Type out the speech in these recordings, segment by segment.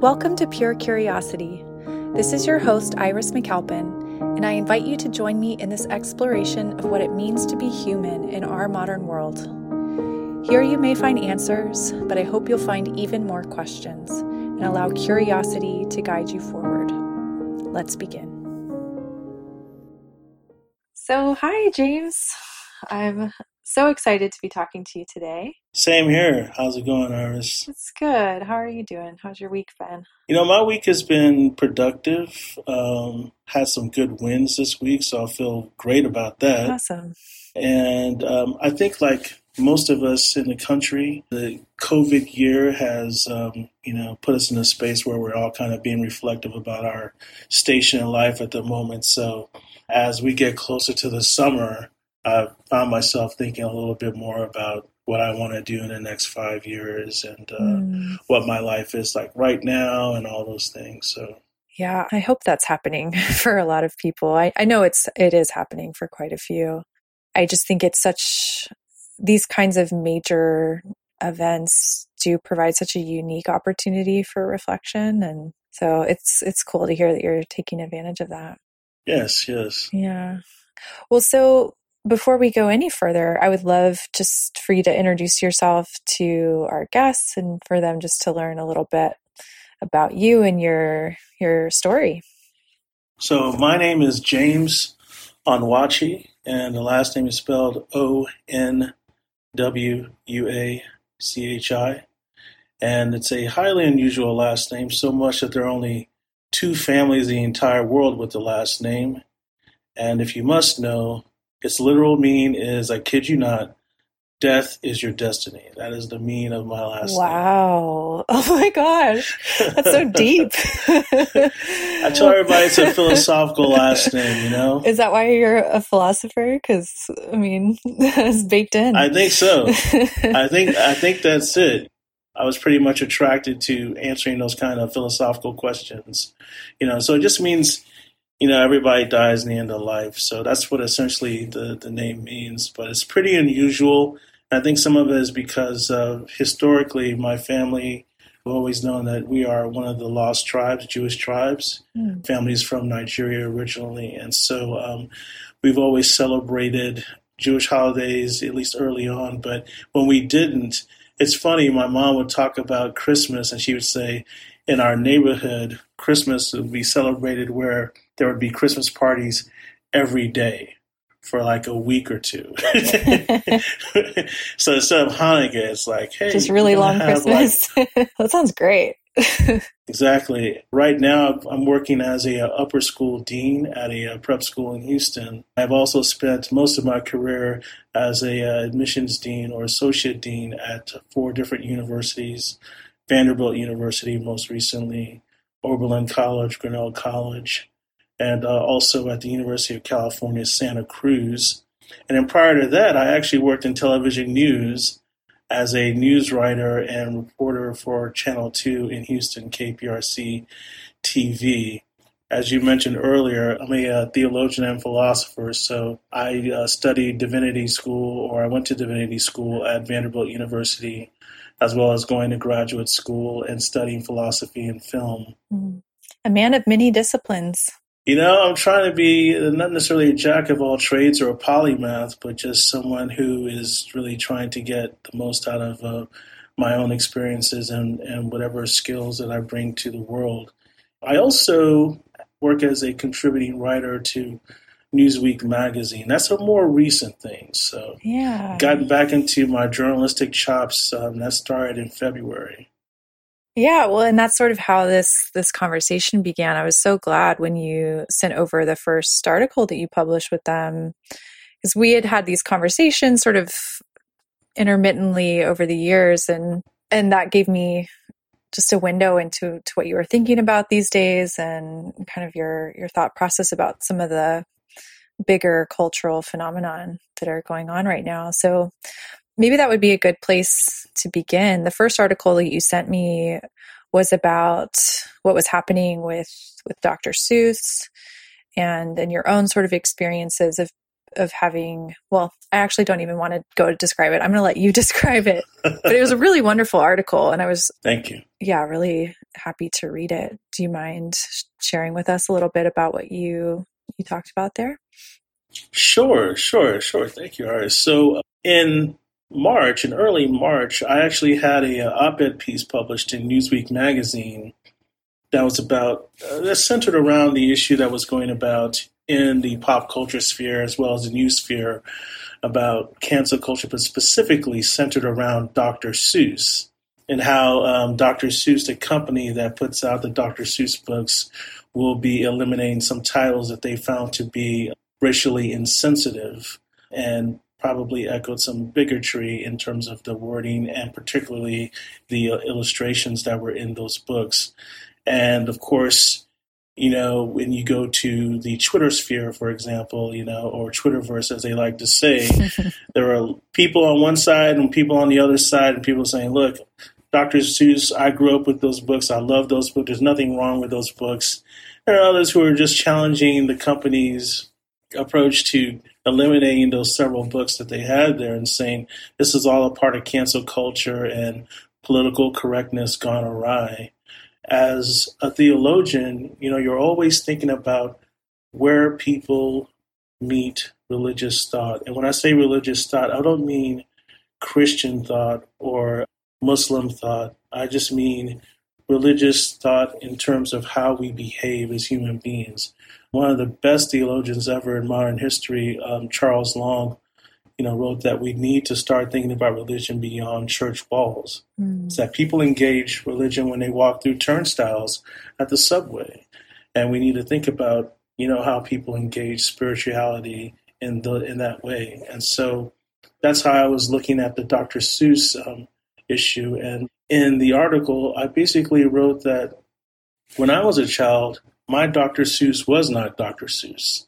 Welcome to Pure Curiosity. This is your host, Iris McAlpin, and I invite you to join me in this exploration of what it means to be human in our modern world. Here you may find answers, but I hope you'll find even more questions and allow curiosity to guide you forward. Let's begin. So, hi, James. I'm so excited to be talking to you today. Same here. How's it going, Iris? It's good. How are you doing? How's your week been? You know, my week has been productive. Um, had some good wins this week, so I feel great about that. Awesome. And um, I think, like most of us in the country, the COVID year has, um, you know, put us in a space where we're all kind of being reflective about our station in life at the moment. So, as we get closer to the summer, I found myself thinking a little bit more about what I want to do in the next five years and uh, mm. what my life is like right now and all those things. So. Yeah, I hope that's happening for a lot of people. I, I know it's it is happening for quite a few. I just think it's such these kinds of major events do provide such a unique opportunity for reflection and so it's it's cool to hear that you're taking advantage of that. Yes, yes. Yeah. Well, so before we go any further, I would love just for you to introduce yourself to our guests and for them just to learn a little bit about you and your your story. So my name is James Onwuachi, and the last name is spelled O N W U A C H I. And it's a highly unusual last name, so much that there are only two families in the entire world with the last name. And if you must know, its literal meaning is, I kid you not, death is your destiny. That is the meaning of my last wow. Name. Oh my gosh. That's so deep. I tell everybody it's a philosophical last name, you know? Is that why you're a philosopher? Because, I mean, it's baked in. I think so. I think I think that's it. I was pretty much attracted to answering those kind of philosophical questions. You know, so it just means you know, everybody dies in the end of life. So that's what essentially the, the name means. But it's pretty unusual. I think some of it is because uh, historically, my family have always known that we are one of the lost tribes, Jewish tribes, mm. families from Nigeria originally. And so um, we've always celebrated Jewish holidays, at least early on. But when we didn't, it's funny, my mom would talk about Christmas and she would say, in our neighborhood, Christmas would be celebrated where there would be Christmas parties every day for like a week or two. so instead of Hanukkah, it's like, hey, just really long Christmas. Like... that sounds great. exactly. Right now, I'm working as a, uh, upper school dean at a, uh, prep school in Houston. I've also spent most of my career as a uh, admissions dean or associate dean at four different universities. Vanderbilt University, most recently, Oberlin College, Grinnell College, and uh, also at the University of California, Santa Cruz. And then prior to that, I actually worked in television news as a news writer and reporter for Channel 2 in Houston, KPRC TV. As you mentioned earlier, I'm a uh, theologian and philosopher, so I uh, studied divinity school, or I went to divinity school at Vanderbilt University, as well as going to graduate school and studying philosophy and film. Mm. A man of many disciplines. You know, I'm trying to be not necessarily a jack of all trades or a polymath, but just someone who is really trying to get the most out of uh, my own experiences and, and whatever skills that I bring to the world. I also work as a contributing writer to Newsweek magazine. That's a more recent thing. So, yeah, gotten back into my journalistic chops. Um, that started in February. Yeah, well, and that's sort of how this this conversation began. I was so glad when you sent over the first article that you published with them, because we had had these conversations sort of intermittently over the years, and and that gave me just a window into to what you were thinking about these days, and kind of your your thought process about some of the bigger cultural phenomenon that are going on right now. So maybe that would be a good place to begin. The first article that you sent me was about what was happening with with Dr. Seuss and and your own sort of experiences of of having well i actually don't even want to go to describe it i'm going to let you describe it but it was a really wonderful article and i was thank you yeah really happy to read it do you mind sharing with us a little bit about what you you talked about there sure sure sure thank you Iris. so uh, in march in early march i actually had a, a op-ed piece published in newsweek magazine that was about uh, that centered around the issue that was going about in the pop culture sphere as well as the news sphere about cancel culture, but specifically centered around Dr. Seuss and how um, Dr. Seuss, the company that puts out the Dr. Seuss books, will be eliminating some titles that they found to be racially insensitive and probably echoed some bigotry in terms of the wording and particularly the uh, illustrations that were in those books. And of course, you know, when you go to the Twitter sphere, for example, you know, or Twitterverse, as they like to say, there are people on one side and people on the other side, and people saying, look, Dr. Seuss, I grew up with those books. I love those books. There's nothing wrong with those books. There are others who are just challenging the company's approach to eliminating those several books that they had there and saying this is all a part of cancel culture and political correctness gone awry as a theologian, you know, you're always thinking about where people meet religious thought. And when I say religious thought, I don't mean Christian thought or Muslim thought. I just mean religious thought in terms of how we behave as human beings. One of the best theologians ever in modern history, um, Charles Long, you know, wrote that we need to start thinking about religion beyond church walls. Mm. It's that people engage religion when they walk through turnstiles at the subway. And we need to think about, you know, how people engage spirituality in the in that way. And so that's how I was looking at the Dr. Seuss um, issue. And in the article, I basically wrote that when I was a child, my Dr. Seuss was not Dr. Seuss.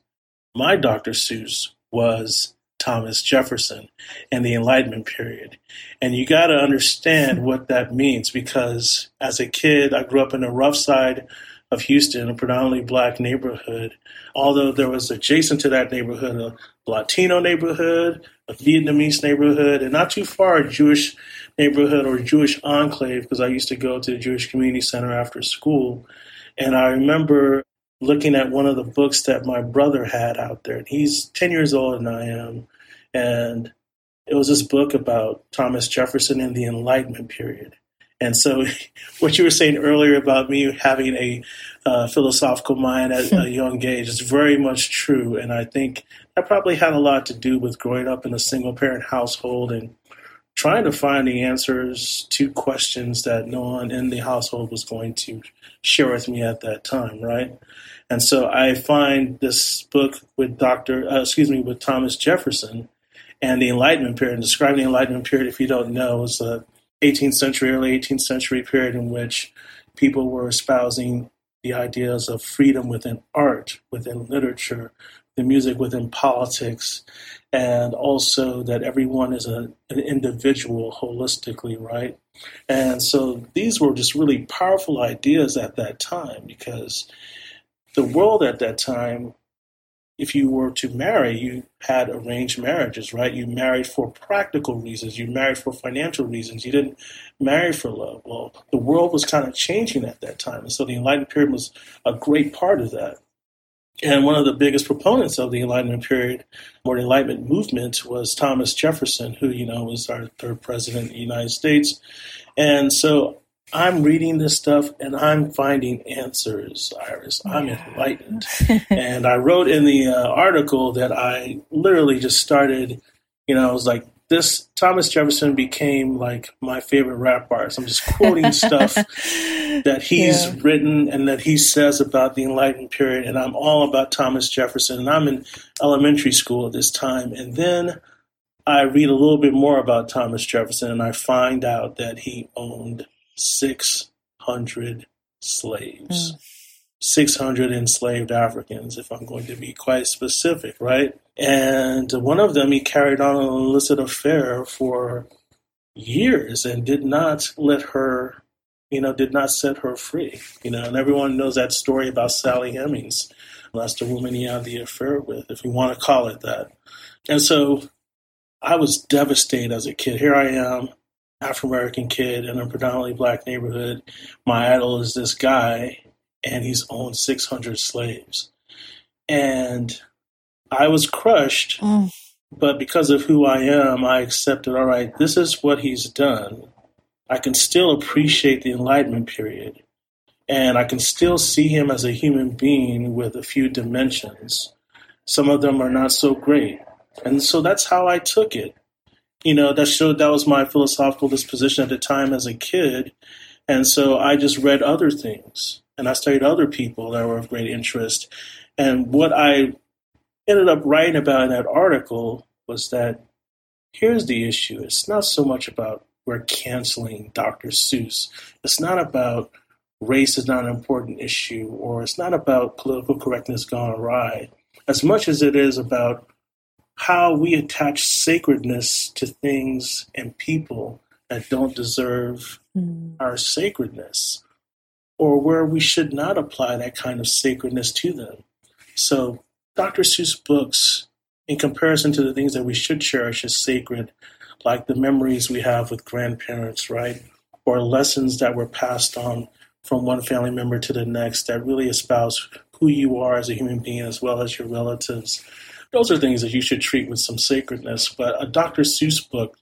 My Dr. Seuss was Thomas Jefferson and the Enlightenment period. And you got to understand what that means because as a kid, I grew up in the rough side of Houston, a predominantly black neighborhood. Although there was adjacent to that neighborhood a Latino neighborhood, a Vietnamese neighborhood, and not too far a Jewish neighborhood or Jewish enclave because I used to go to the Jewish Community Center after school. And I remember looking at one of the books that my brother had out there. And he's 10 years older than I am. And it was this book about Thomas Jefferson and the Enlightenment period. And so, what you were saying earlier about me having a uh, philosophical mind at a young age is very much true. And I think that probably had a lot to do with growing up in a single parent household and trying to find the answers to questions that no one in the household was going to share with me at that time, right? And so I find this book with Dr. Uh, excuse me, with Thomas Jefferson and the Enlightenment period. Describing the Enlightenment period, if you don't know, is the 18th century, early 18th century period in which people were espousing the ideas of freedom within art, within literature, the music within politics, and also that everyone is a, an individual holistically, right? And so these were just really powerful ideas at that time because the world at that time, if you were to marry, you had arranged marriages, right? You married for practical reasons, you married for financial reasons, you didn't marry for love. Well, the world was kind of changing at that time. And so the Enlightenment period was a great part of that. And one of the biggest proponents of the Enlightenment period or the Enlightenment movement was Thomas Jefferson, who, you know, was our third president of the United States. And so I'm reading this stuff and I'm finding answers, Iris. I'm enlightened. and I wrote in the uh, article that I literally just started, you know, I was like, this Thomas Jefferson became like my favorite rap artist. I'm just quoting stuff that he's yeah. written and that he says about the Enlightenment period. And I'm all about Thomas Jefferson. And I'm in elementary school at this time. And then I read a little bit more about Thomas Jefferson and I find out that he owned 600 slaves. Mm. 600 enslaved Africans, if I'm going to be quite specific, right? And one of them, he carried on an illicit affair for years and did not let her you know, did not set her free. You know, and everyone knows that story about Sally Hemings. That's the woman he had the affair with, if you want to call it that. And so I was devastated as a kid. Here I am, African American kid in a predominantly black neighborhood. My idol is this guy, and he's owned 600 slaves. And I was crushed, mm. but because of who I am, I accepted, all right, this is what he's done. I can still appreciate the Enlightenment period, and I can still see him as a human being with a few dimensions. Some of them are not so great. And so that's how I took it. You know, that showed that was my philosophical disposition at the time as a kid. And so I just read other things and I studied other people that were of great interest. And what I ended up writing about in that article was that here's the issue it's not so much about we're canceling Dr. Seuss, it's not about race is not an important issue, or it's not about political correctness gone awry, as much as it is about how we attach sacredness to things and people that don't deserve mm. our sacredness, or where we should not apply that kind of sacredness to them. So, Dr. Seuss books, in comparison to the things that we should cherish as sacred, like the memories we have with grandparents, right? Or lessons that were passed on from one family member to the next that really espouse who you are as a human being as well as your relatives those are things that you should treat with some sacredness. But a Dr. Seuss book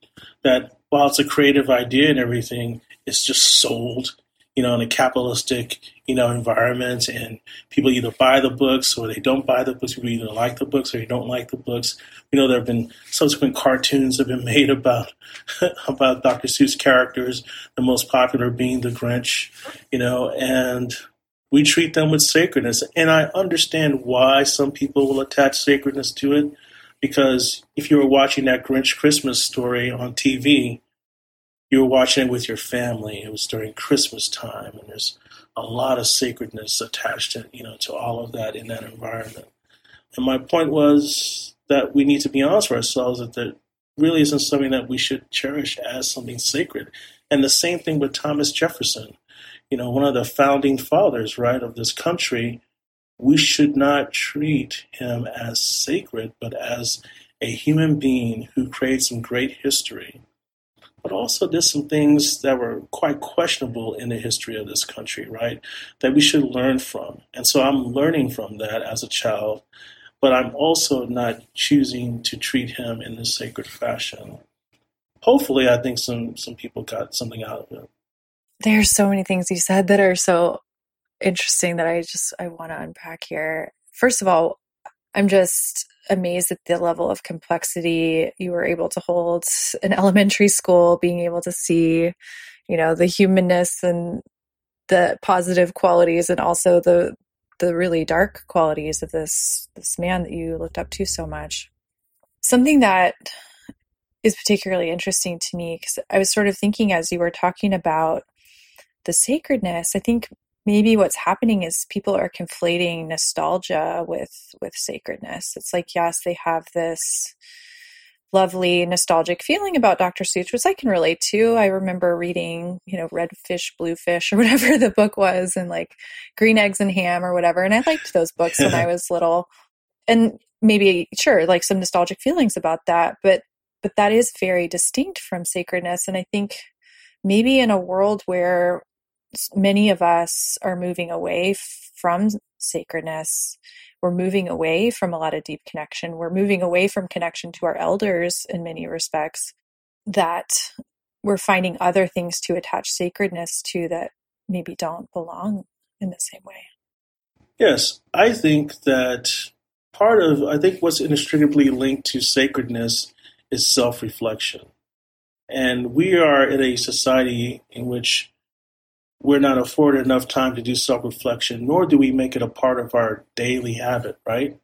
that, while it's a creative idea and everything, is just sold, you know, in a capitalistic, you know, environment, and people either buy the books or they don't buy the books. People either like the books or they don't like the books. You know, there have been subsequent cartoons have been made about about Dr. Seuss characters. The most popular being the Grinch, you know, and we treat them with sacredness. And I understand why some people will attach sacredness to it, because if you were watching that Grinch Christmas story on TV, you were watching it with your family. It was during Christmas time, and there's a lot of sacredness attached to you know to all of that in that environment. And my point was that we need to be honest with ourselves that there really isn't something that we should cherish as something sacred. And the same thing with Thomas Jefferson you know, one of the founding fathers, right, of this country, we should not treat him as sacred, but as a human being who created some great history, but also did some things that were quite questionable in the history of this country, right? That we should learn from. And so I'm learning from that as a child, but I'm also not choosing to treat him in this sacred fashion. Hopefully, I think some, some people got something out of it there's so many things you said that are so interesting that I just I want to unpack here. First of all, I'm just amazed at the level of complexity you were able to hold in elementary school, being able to see, you know, the humanness and the positive qualities and also the the really dark qualities of this this man that you looked up to so much. Something that is particularly interesting to me because I was sort of thinking as you were talking about the sacredness, I think maybe what's happening is people are conflating nostalgia with with sacredness. It's like yes, they have this lovely nostalgic feeling about Dr. Seuss, which I can relate to. I remember reading, you know, Red Fish, Blue Fish, or whatever the book was, and like Green Eggs and Ham or whatever. And I liked those books when I was little. And maybe, sure, like some nostalgic feelings about that, but but that is very distinct from sacredness. And I think maybe in a world where many of us are moving away from sacredness. We're moving away from a lot of deep connection. We're moving away from connection to our elders in many respects, that we're finding other things to attach sacredness to that maybe don't belong in the same way. Yes, I think that part of, I think what's inextricably linked to sacredness is self reflection. And we are in a society in which we're not afforded enough time to do self reflection, nor do we make it a part of our daily habit, right?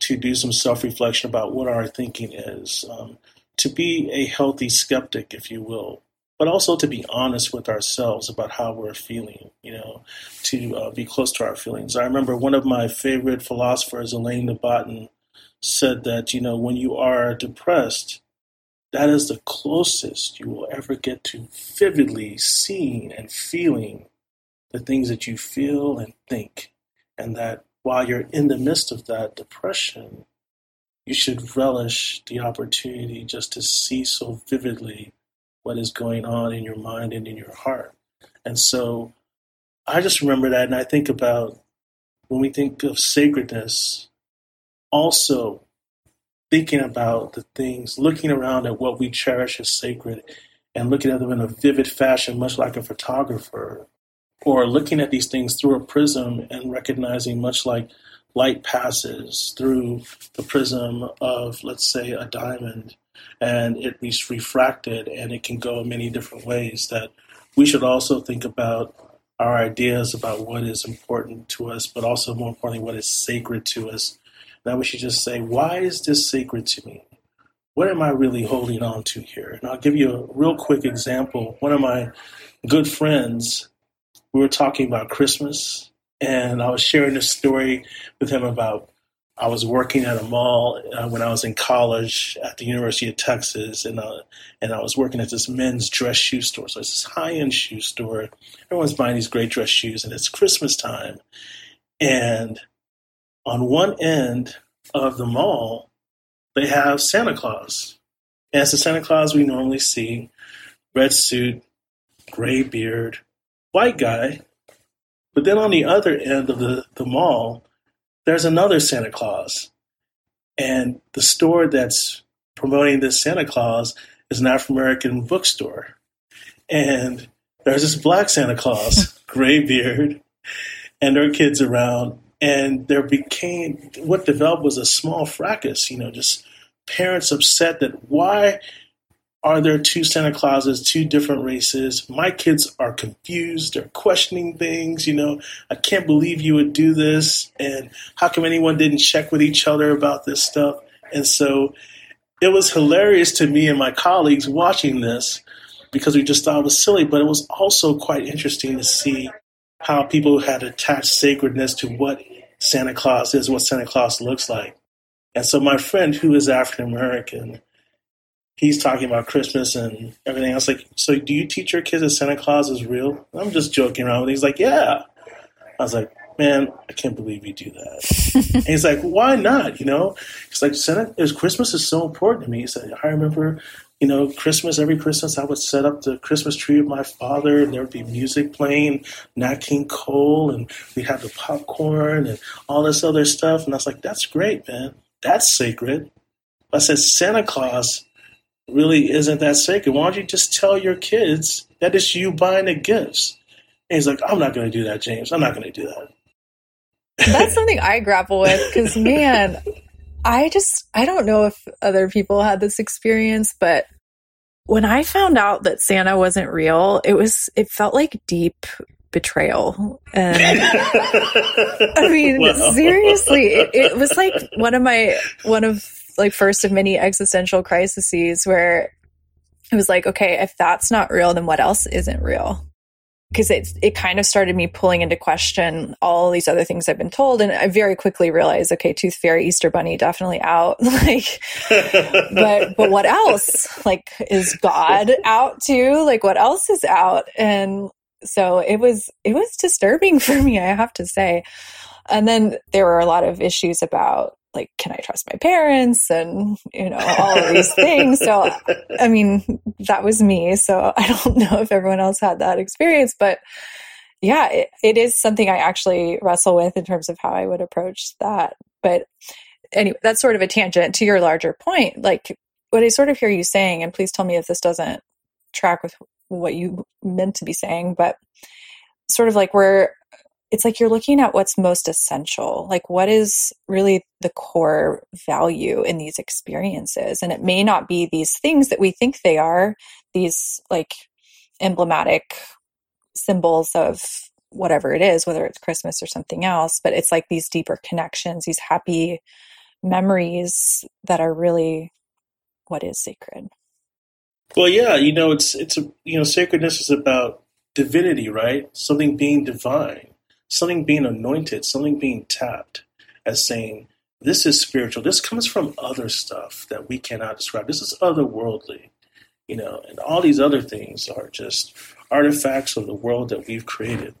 To do some self reflection about what our thinking is, um, to be a healthy skeptic, if you will, but also to be honest with ourselves about how we're feeling, you know, to uh, be close to our feelings. I remember one of my favorite philosophers, Alain de Botton, said that, you know, when you are depressed, that is the closest you will ever get to vividly seeing and feeling the things that you feel and think. And that while you're in the midst of that depression, you should relish the opportunity just to see so vividly what is going on in your mind and in your heart. And so I just remember that, and I think about when we think of sacredness, also thinking about the things, looking around at what we cherish as sacred and looking at them in a vivid fashion, much like a photographer, or looking at these things through a prism and recognizing, much like light passes through the prism of, let's say, a diamond, and it is refracted and it can go many different ways, that we should also think about our ideas about what is important to us, but also more importantly, what is sacred to us. That we should just say, why is this sacred to me? What am I really holding on to here? And I'll give you a real quick example. One of my good friends, we were talking about Christmas, and I was sharing a story with him about I was working at a mall uh, when I was in college at the University of Texas, and uh, and I was working at this men's dress shoe store. So it's this high end shoe store. Everyone's buying these great dress shoes, and it's Christmas time. And on one end of the mall, they have Santa Claus. And it's the Santa Claus we normally see: red suit, gray beard, white guy. But then on the other end of the, the mall, there's another Santa Claus. And the store that's promoting this Santa Claus is an African American bookstore. And there's this black Santa Claus, gray beard, and there are kids around. And there became what developed was a small fracas, you know, just parents upset that why are there two Santa Clauses, two different races? My kids are confused. They're questioning things. You know, I can't believe you would do this. And how come anyone didn't check with each other about this stuff? And so it was hilarious to me and my colleagues watching this because we just thought it was silly. But it was also quite interesting to see how people had attached sacredness to what Santa Claus is, what Santa Claus looks like. And so my friend, who is African American, he's talking about Christmas and everything else. Like, so do you teach your kids that Santa Claus is real? I'm just joking around. And he's like, yeah. I was like, man, I can't believe you do that. and he's like, why not? You know, he's like, Santa, is Christmas is so important to me. He said, I remember, you know, Christmas, every Christmas, I would set up the Christmas tree of my father and there would be music playing, Nat King Cole, and we'd have the popcorn and all this other stuff. And I was like, that's great, man. That's sacred. I said, Santa Claus really isn't that sacred. Why don't you just tell your kids that it's you buying the gifts? And he's like, I'm not going to do that, James. I'm not going to do that. That's something I grapple with because, man, I just, I don't know if other people had this experience, but when I found out that Santa wasn't real, it was, it felt like deep betrayal. And I mean, well. seriously, it, it was like one of my, one of like first of many existential crises where it was like, okay, if that's not real, then what else isn't real? Because it it kind of started me pulling into question all these other things I've been told, and I very quickly realized, okay, Tooth Fairy, Easter Bunny, definitely out. like, but but what else? Like, is God out too? Like, what else is out? And so it was it was disturbing for me, I have to say. And then there were a lot of issues about like can i trust my parents? And you know all of these things. So i mean that was me. So i don't know if everyone else had that experience but yeah it, it is something i actually wrestle with in terms of how i would approach that. But anyway that's sort of a tangent to your larger point. Like what i sort of hear you saying and please tell me if this doesn't track with what you meant to be saying but sort of like we're it's like you're looking at what's most essential like what is really the core value in these experiences. And it may not be these things that we think they are these like emblematic symbols of whatever it is whether it's christmas or something else but it's like these deeper connections these happy memories that are really what is sacred. Well yeah you know it's it's a you know sacredness is about divinity right? Something being divine something being anointed, something being tapped as saying, this is spiritual. This comes from other stuff that we cannot describe. This is otherworldly, you know, and all these other things are just artifacts of the world that we've created.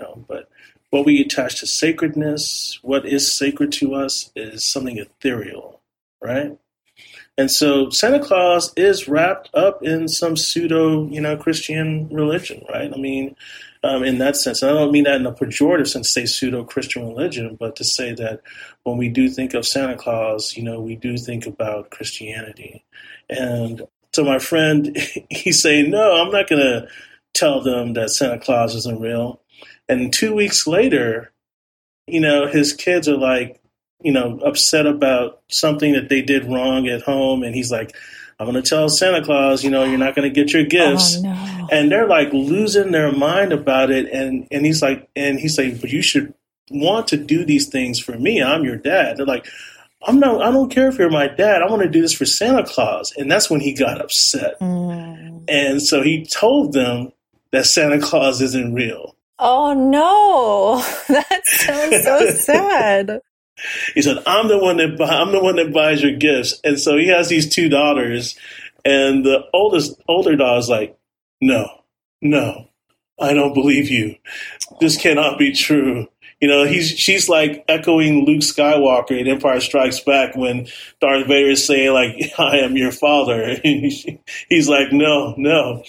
You know, but what we attach to sacredness, what is sacred to us, is something ethereal, right? And so Santa Claus is wrapped up in some pseudo, you know, Christian religion, right? I mean, um, in that sense, and I don't mean that in a pejorative sense, say pseudo Christian religion, but to say that when we do think of Santa Claus, you know, we do think about Christianity. And so my friend, he's saying, no, I'm not going to tell them that Santa Claus isn't real. And two weeks later, you know, his kids are like, you know, upset about something that they did wrong at home. And he's like, I'm going to tell Santa Claus, you know, you're not going to get your gifts. Oh, no. And they're like losing their mind about it. And, and he's like, and he's like, but you should want to do these things for me. I'm your dad. They're like, I'm not, I don't care if you're my dad. I want to do this for Santa Claus. And that's when he got upset. Mm. And so he told them that Santa Claus isn't real. Oh no, that sounds so sad. He said, "I'm the one that buy, I'm the one that buys your gifts." And so he has these two daughters, and the oldest older daughter's like, "No, no, I don't believe you. This cannot be true." You know, he's she's like echoing Luke Skywalker in Empire Strikes Back when Darth Vader is saying like, "I am your father." he's like, "No, no."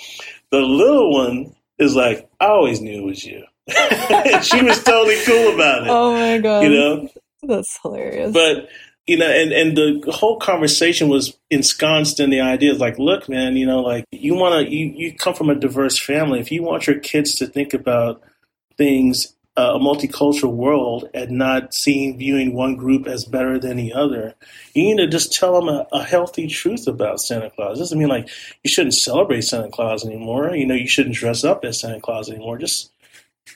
The little one is like, "I always knew it was you." she was totally cool about it. Oh my god. You know, That's hilarious. but you know, and and the whole conversation was ensconced in the idea of like, look, man, you know, like you want to, you you come from a diverse family. If you want your kids to think about things, uh, a multicultural world, and not seeing viewing one group as better than the other, you need to just tell them a, a healthy truth about Santa Claus. Doesn't mean like you shouldn't celebrate Santa Claus anymore. You know, you shouldn't dress up as Santa Claus anymore. Just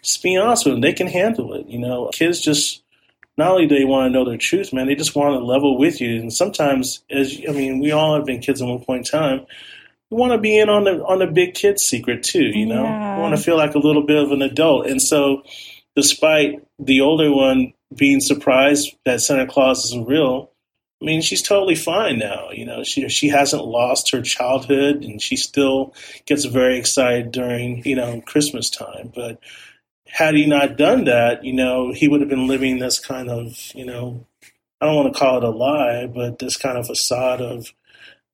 just be honest with them. They can handle it. You know, kids just not only do they want to know their truth, man, they just want to level with you. And sometimes, as I mean, we all have been kids at one point in time. We want to be in on the on the big kid secret too. You know, Yeah. we want to feel like a little bit of an adult. And so, despite the older one being surprised that Santa Claus isn't real, I mean, she's totally fine now. You know, she she hasn't lost her childhood, and she still gets very excited during you know Christmas time. But had he not done that, you know, he would have been living this kind of you know, I don't want to call it a lie, but this kind of facade of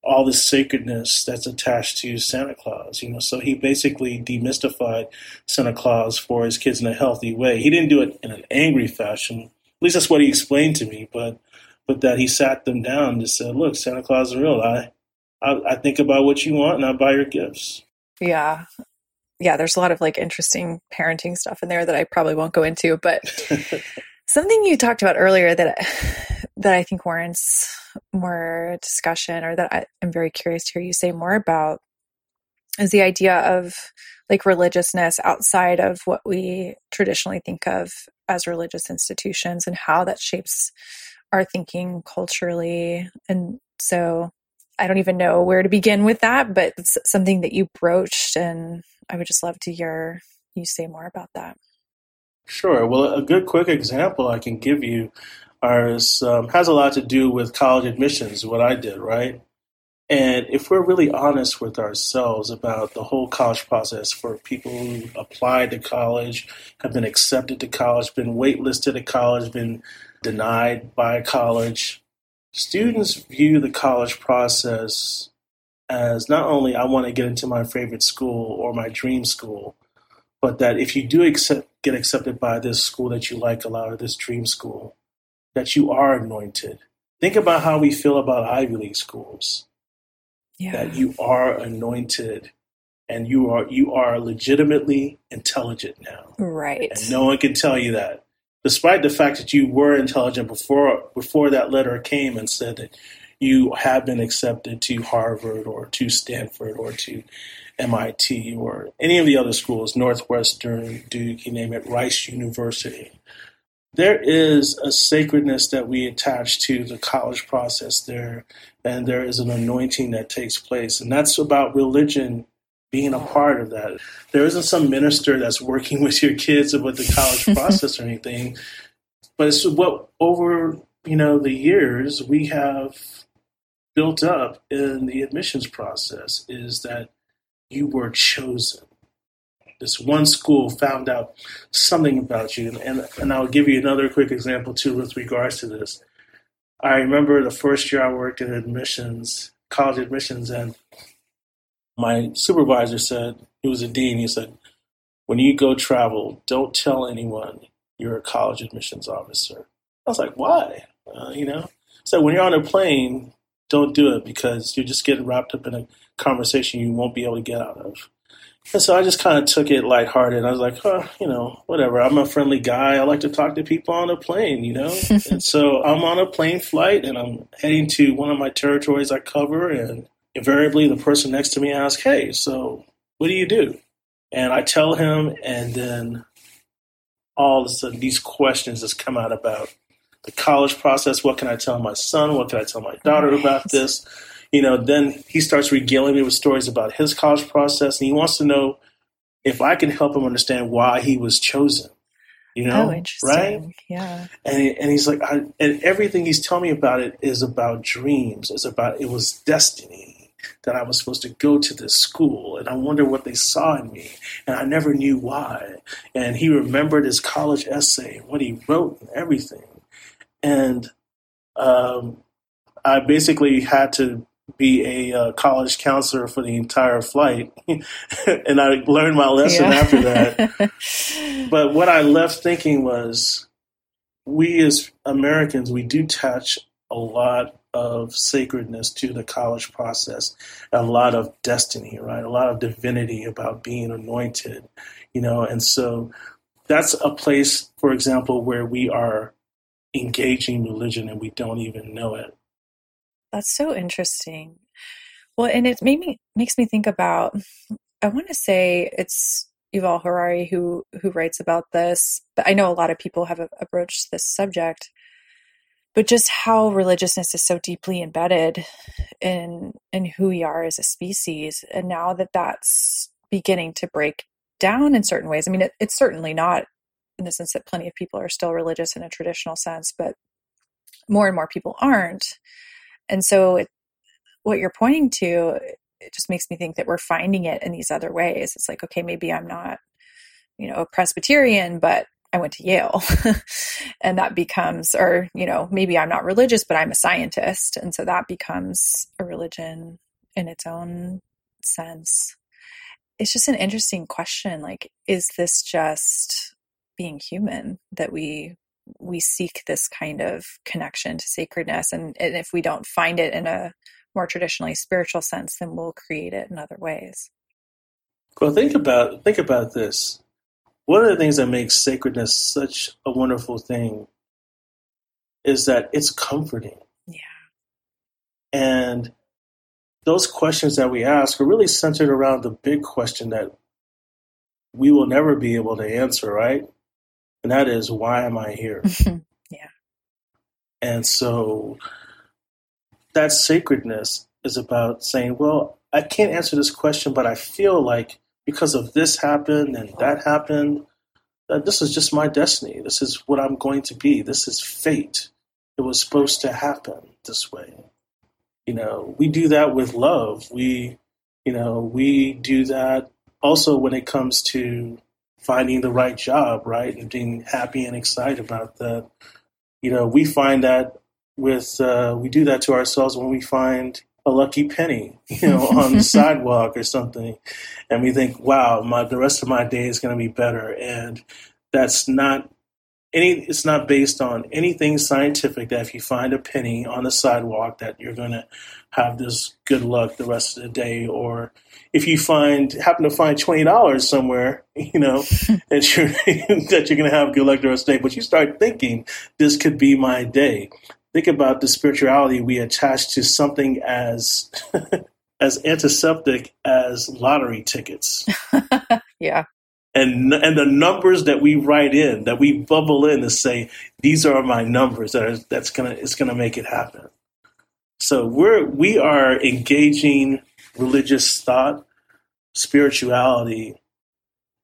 all this sacredness that's attached to Santa Claus. You know, so he basically demystified Santa Claus for his kids in a healthy way. He didn't do it in an angry fashion. At least that's what he explained to me. But but that he sat them down and just said, "Look, Santa Claus is real. I, I I think about what you want and I buy your gifts." yeah. Yeah, there's a lot of like interesting parenting stuff in there that I probably won't go into, but something you talked about earlier that that I think warrants more discussion or that I, I'm very curious to hear you say more about is the idea of like religiousness outside of what we traditionally think of as religious institutions and how that shapes our thinking culturally. And so I don't even know where to begin with that, but it's something that you broached, and I would just love to hear you say more about that. Sure. Well, a good quick example I can give you is, um, has a lot to do with college admissions, what I did, right? And if we're really honest with ourselves about the whole college process for people who applied to college, have been accepted to college, been waitlisted to college, been denied by college, students view the college process as not only I want to get into my favorite school or my dream school, but that if you do accept, get accepted by this school that you like a lot or this dream school, that you are anointed. Think about how we feel about Ivy League schools. Yeah. That you are anointed and you are you are legitimately intelligent now. Right. And no one can tell you that. Despite the fact that you were intelligent before before that letter came and said that you have been accepted to Harvard or to Stanford or to MIT or any of the other schools, Northwestern, Duke, you name it, Rice University. There is a sacredness that we attach to the college process there, and there is an anointing that takes place. And that's about religion being a part of that. There isn't some minister that's working with your kids about the college process or anything, but it's what over you know, the years we have built up in the admissions process is that you were chosen. This one school found out something about you. And, and I'll give you another quick example, too, with regards to this. I remember the first year I worked in admissions, college admissions, and my supervisor said, he was a dean, he said, when you go travel, don't tell anyone you're a college admissions officer. I was like, why? Uh, you know? So when you're on a plane, don't do it because you're just getting wrapped up in a conversation you won't be able to get out of. And so I just kind of took it lighthearted. I was like, oh, you know, whatever. I'm a friendly guy. I like to talk to people on a plane, you know? and so I'm on a plane flight and I'm heading to one of my territories I cover. And invariably, the person next to me asks, hey, so what do you do? And I tell him, and then all of a sudden, these questions just come out about the college process. What can I tell my son? What can I tell my daughter about this? You know, then he starts regaling me with stories about his college process, and he wants to know if I can help him understand why he was chosen. You oh, know, oh, right? Yeah. And he, and he's like, I, and everything he's telling me about it is about dreams. It's about it was destiny that I was supposed to go to this school, and I wonder what they saw in me, and I never knew why. And he remembered his college essay, what he wrote, and everything and um, I basically had to be a uh, college counselor for the entire flight, and I learned my lesson yeah. after that. but what I left thinking was, we as Americans, we do touch a lot of sacredness to the college process, a lot of destiny, right? A lot of divinity about being anointed, you know, and so that's a place, for example, where we are engaging religion and we don't even know it. That's so interesting. Well, and it made me makes me think about. I want to say it's Yuval Harari who who writes about this, but I know a lot of people have approached this subject. But just how religiousness is so deeply embedded in in who we are as a species, and now that that's beginning to break down in certain ways. I mean, it, it's certainly not in the sense that plenty of people are still religious in a traditional sense, but more and more people aren't. And so, it, what you're pointing to, it just makes me think that we're finding it in these other ways. It's like, okay, maybe I'm not, you know, a Presbyterian, but I went to Yale. and that becomes, or, you know, maybe I'm not religious, but I'm a scientist. And so that becomes a religion in its own sense. It's just an interesting question. Like, is this just being human that we we seek this kind of connection to sacredness and, and if we don't find it in a more traditionally spiritual sense then we'll create it in other ways. Well think about think about this. One of the things that makes sacredness such a wonderful thing is that it's comforting. Yeah. And those questions that we ask are really centered around the big question that we will never be able to answer right and that is why am I here? yeah. And so that sacredness is about saying, well, I can't answer this question, but I feel like because of this happened and that happened, that this is just my destiny. This is what I'm going to be. This is fate. It was supposed to happen this way. You know, we do that with love. We, you know, we do that also when it comes to finding the right job, right, and being happy and excited about that. You know, we find that with uh, we do that to ourselves when we find a lucky penny, you know, on the sidewalk or something, and we think, "Wow, my the rest of my day is going to be better." And that's not any. It's not based on anything scientific. That if you find a penny on the sidewalk, that you're going to have this good luck the rest of the day, or if you find happen to find twenty dollars somewhere, you know, that you're that you're going to have good luck the rest of the day. But you start thinking, this could be my day. Think about the spirituality we attach to something as as antiseptic as lottery tickets. yeah. And, and the numbers that we write in, that we bubble in to say, these are my numbers that are, that's gonna, it's gonna make it happen. So we're, we are engaging religious thought, spirituality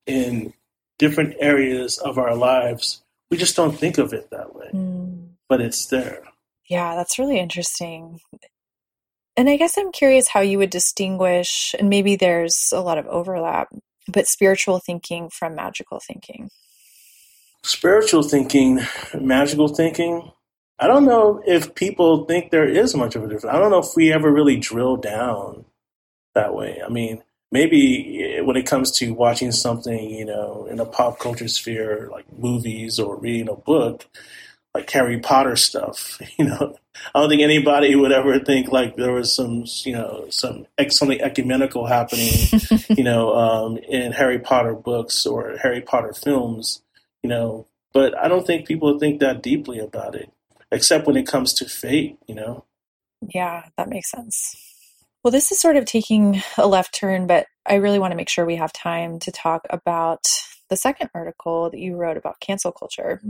in different areas of our lives. We just don't think of it that way, mm. but it's there. Yeah, that's really interesting. And I guess I'm curious how you would distinguish, and maybe there's a lot of overlap, but spiritual thinking from magical thinking. Spiritual thinking, magical thinking. I don't know if people think there is much of a difference. I don't know if we ever really drill down that way. I mean, maybe when it comes to watching something, you know, in a pop culture sphere, like movies or reading a book, like Harry Potter stuff, you know, I don't think anybody would ever think like there was some, you know, some something ecumenical happening, you know, um, in Harry Potter books or Harry Potter films, you know. But I don't think people think that deeply about it, except when it comes to fate, you know. Yeah, that makes sense. Well, this is sort of taking a left turn, but I really want to make sure we have time to talk about the second article that you wrote about cancel culture.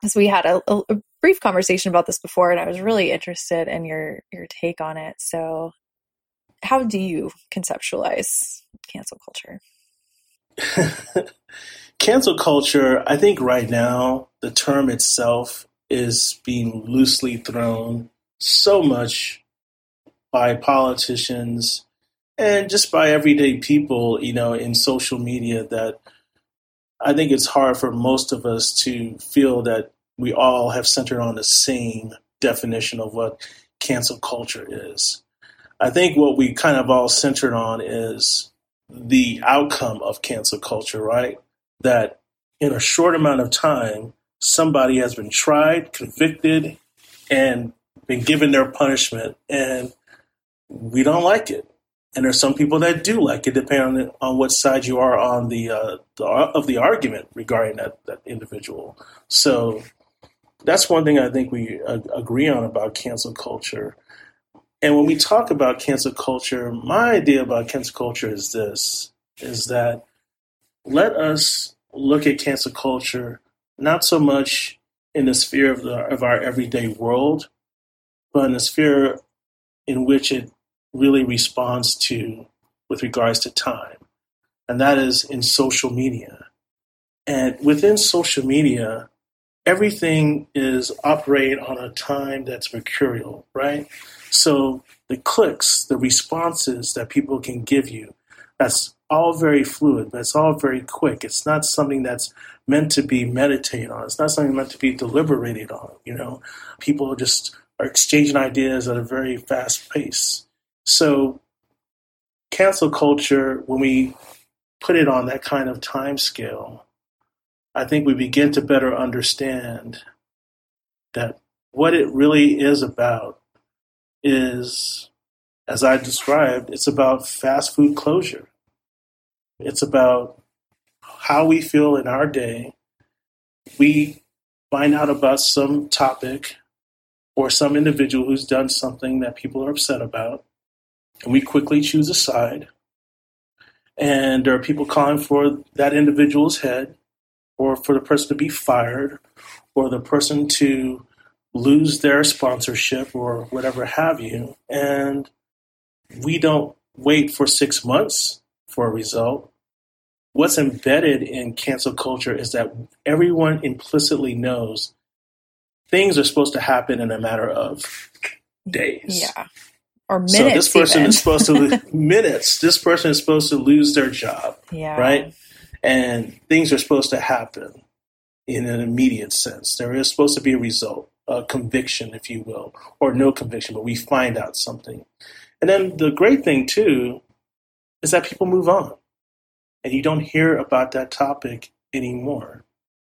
Because we had a, a, brief conversation about this before, and I was really interested in your your take on it. So, how do you conceptualize cancel culture? cancel culture, I think right now the term itself is being loosely thrown so much by politicians and just by everyday people, you know, in social media that I think it's hard for most of us to feel that we all have centered on the same definition of what cancel culture is. I think what we kind of all centered on is the outcome of cancel culture, right? That in a short amount of time, somebody has been tried, convicted, and been given their punishment. And we don't like it. And there's some people that do like it, depending on, on what side you are on the, uh, the of the argument regarding that, that individual. So that's one thing I think we uh, agree on about cancel culture. And when we talk about cancel culture, my idea about cancel culture is this: is that let us look at cancel culture not so much in the sphere of, the, of our everyday world, but in the sphere in which it really responds to with regards to time, and that is in social media. And within social media, everything is operating on a time that's mercurial, right? So the clicks, the responses that people can give you, that's all very fluid, but it's all very quick. It's not something that's meant to be meditated on. It's not something meant to be deliberated on. You know, people just are exchanging ideas at a very fast pace. So, cancel culture, when we put it on that kind of time scale, I think we begin to better understand that what it really is about is, as I described, it's about fast food closure. It's about how we feel in our day. We find out about some topic or some individual who's done something that people are upset about and we quickly choose a side. And there are people calling for that individual's head, or for the person to be fired, or the person to lose their sponsorship, or whatever have you. And we don't wait for six months for a result. What's embedded in cancel culture is that everyone implicitly knows things are supposed to happen in a matter of days. Yeah or minutes. So this person even. is supposed to minutes. This person is supposed to lose their job. Yeah. Right. And things are supposed to happen in an immediate sense. There is supposed to be a result, a conviction, if you will, or no conviction, but we find out something. And then the great thing too is that people move on, and you don't hear about that topic anymore,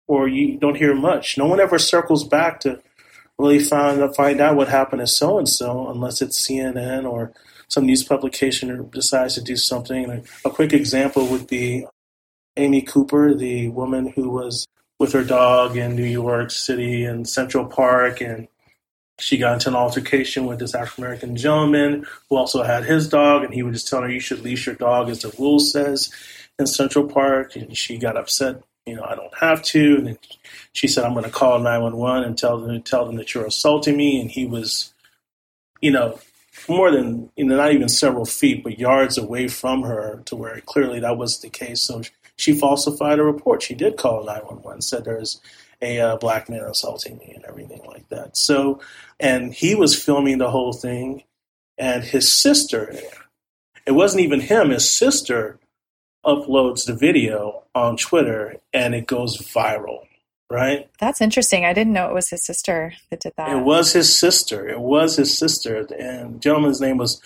or you don't hear much. No one ever circles back to really find find out what happened to so and so unless it's CNN or some news publication decides to do something. A quick example would be Amy Cooper, the woman who was with her dog in New York City in Central Park, and she got into an altercation with this African American gentleman who also had his dog, and he was just telling her, "You should leash your dog as the rule says." In Central Park, and she got upset you know, I don't have to. And then she said, I'm going to call 911 and tell them, tell them that you're assaulting me. And he was, you know, more than, you know, not even several feet, but yards away from her to where clearly that was the case. So she falsified a report. She did call 911, said there's a uh, black man assaulting me and everything like that. So, and he was filming the whole thing, and his sister, it wasn't even him, his sister uploads the video on Twitter and it goes viral, right? That's interesting. I didn't know it was his sister that did that. It was his sister. It was his sister. And gentleman's name was,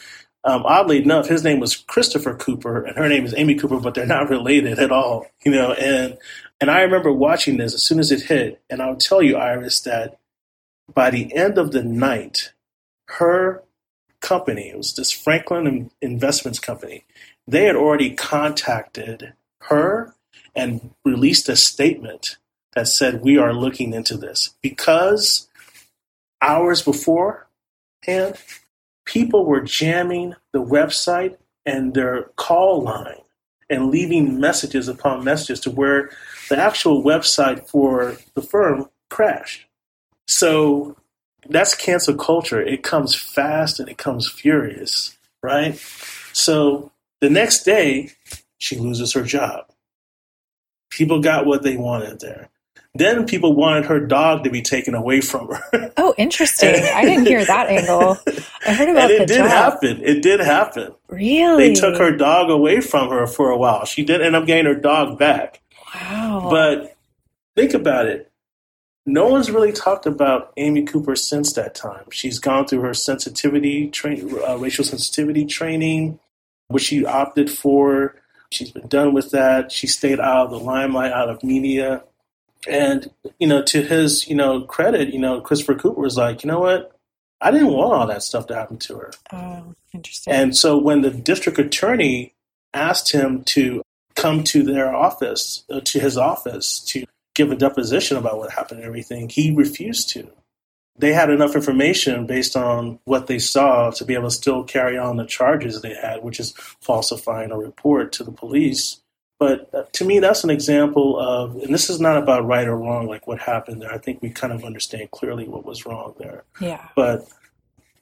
um, oddly enough, his name was Christopher Cooper and her name is Amy Cooper, but they're not related at all, you know. And and I remember watching this as soon as it hit, and I'll tell you, Iris, that by the end of the night, her company, it was this Franklin Investments Company, they had already contacted her and released a statement that said, We are looking into this. Because hours beforehand, people were jamming the website and their call line and leaving messages upon messages to where the actual website for the firm crashed. So that's cancel culture. It comes fast and it comes furious, right? So the next day, she loses her job. People got what they wanted there. Then people wanted her dog to be taken away from her. Oh, interesting. I didn't hear that angle. I heard about and it did job. happen. It did happen. Really? They took her dog away from her for a while. She did end up getting her dog back. Wow. But think about it. No one's really talked about Amy Cooper since that time. She's gone through her sensitivity training, uh, racial sensitivity training, which she opted for. She's been done with that. She stayed out of the limelight, out of media. And, you know, to his, you know, credit, you know, Christopher Cooper was like, you know what? I didn't want all that stuff to happen to her. oh, interesting. And so when the district attorney asked him to come to their office, uh, to his office, to give a deposition about what happened and everything, he refused to. They had enough information based on what they saw to be able to still carry on the charges they had, which is falsifying a report to the police. But uh, to me, that's an example of, and this is not about right or wrong, like what happened there. I think we kind of understand clearly what was wrong there. yeah. But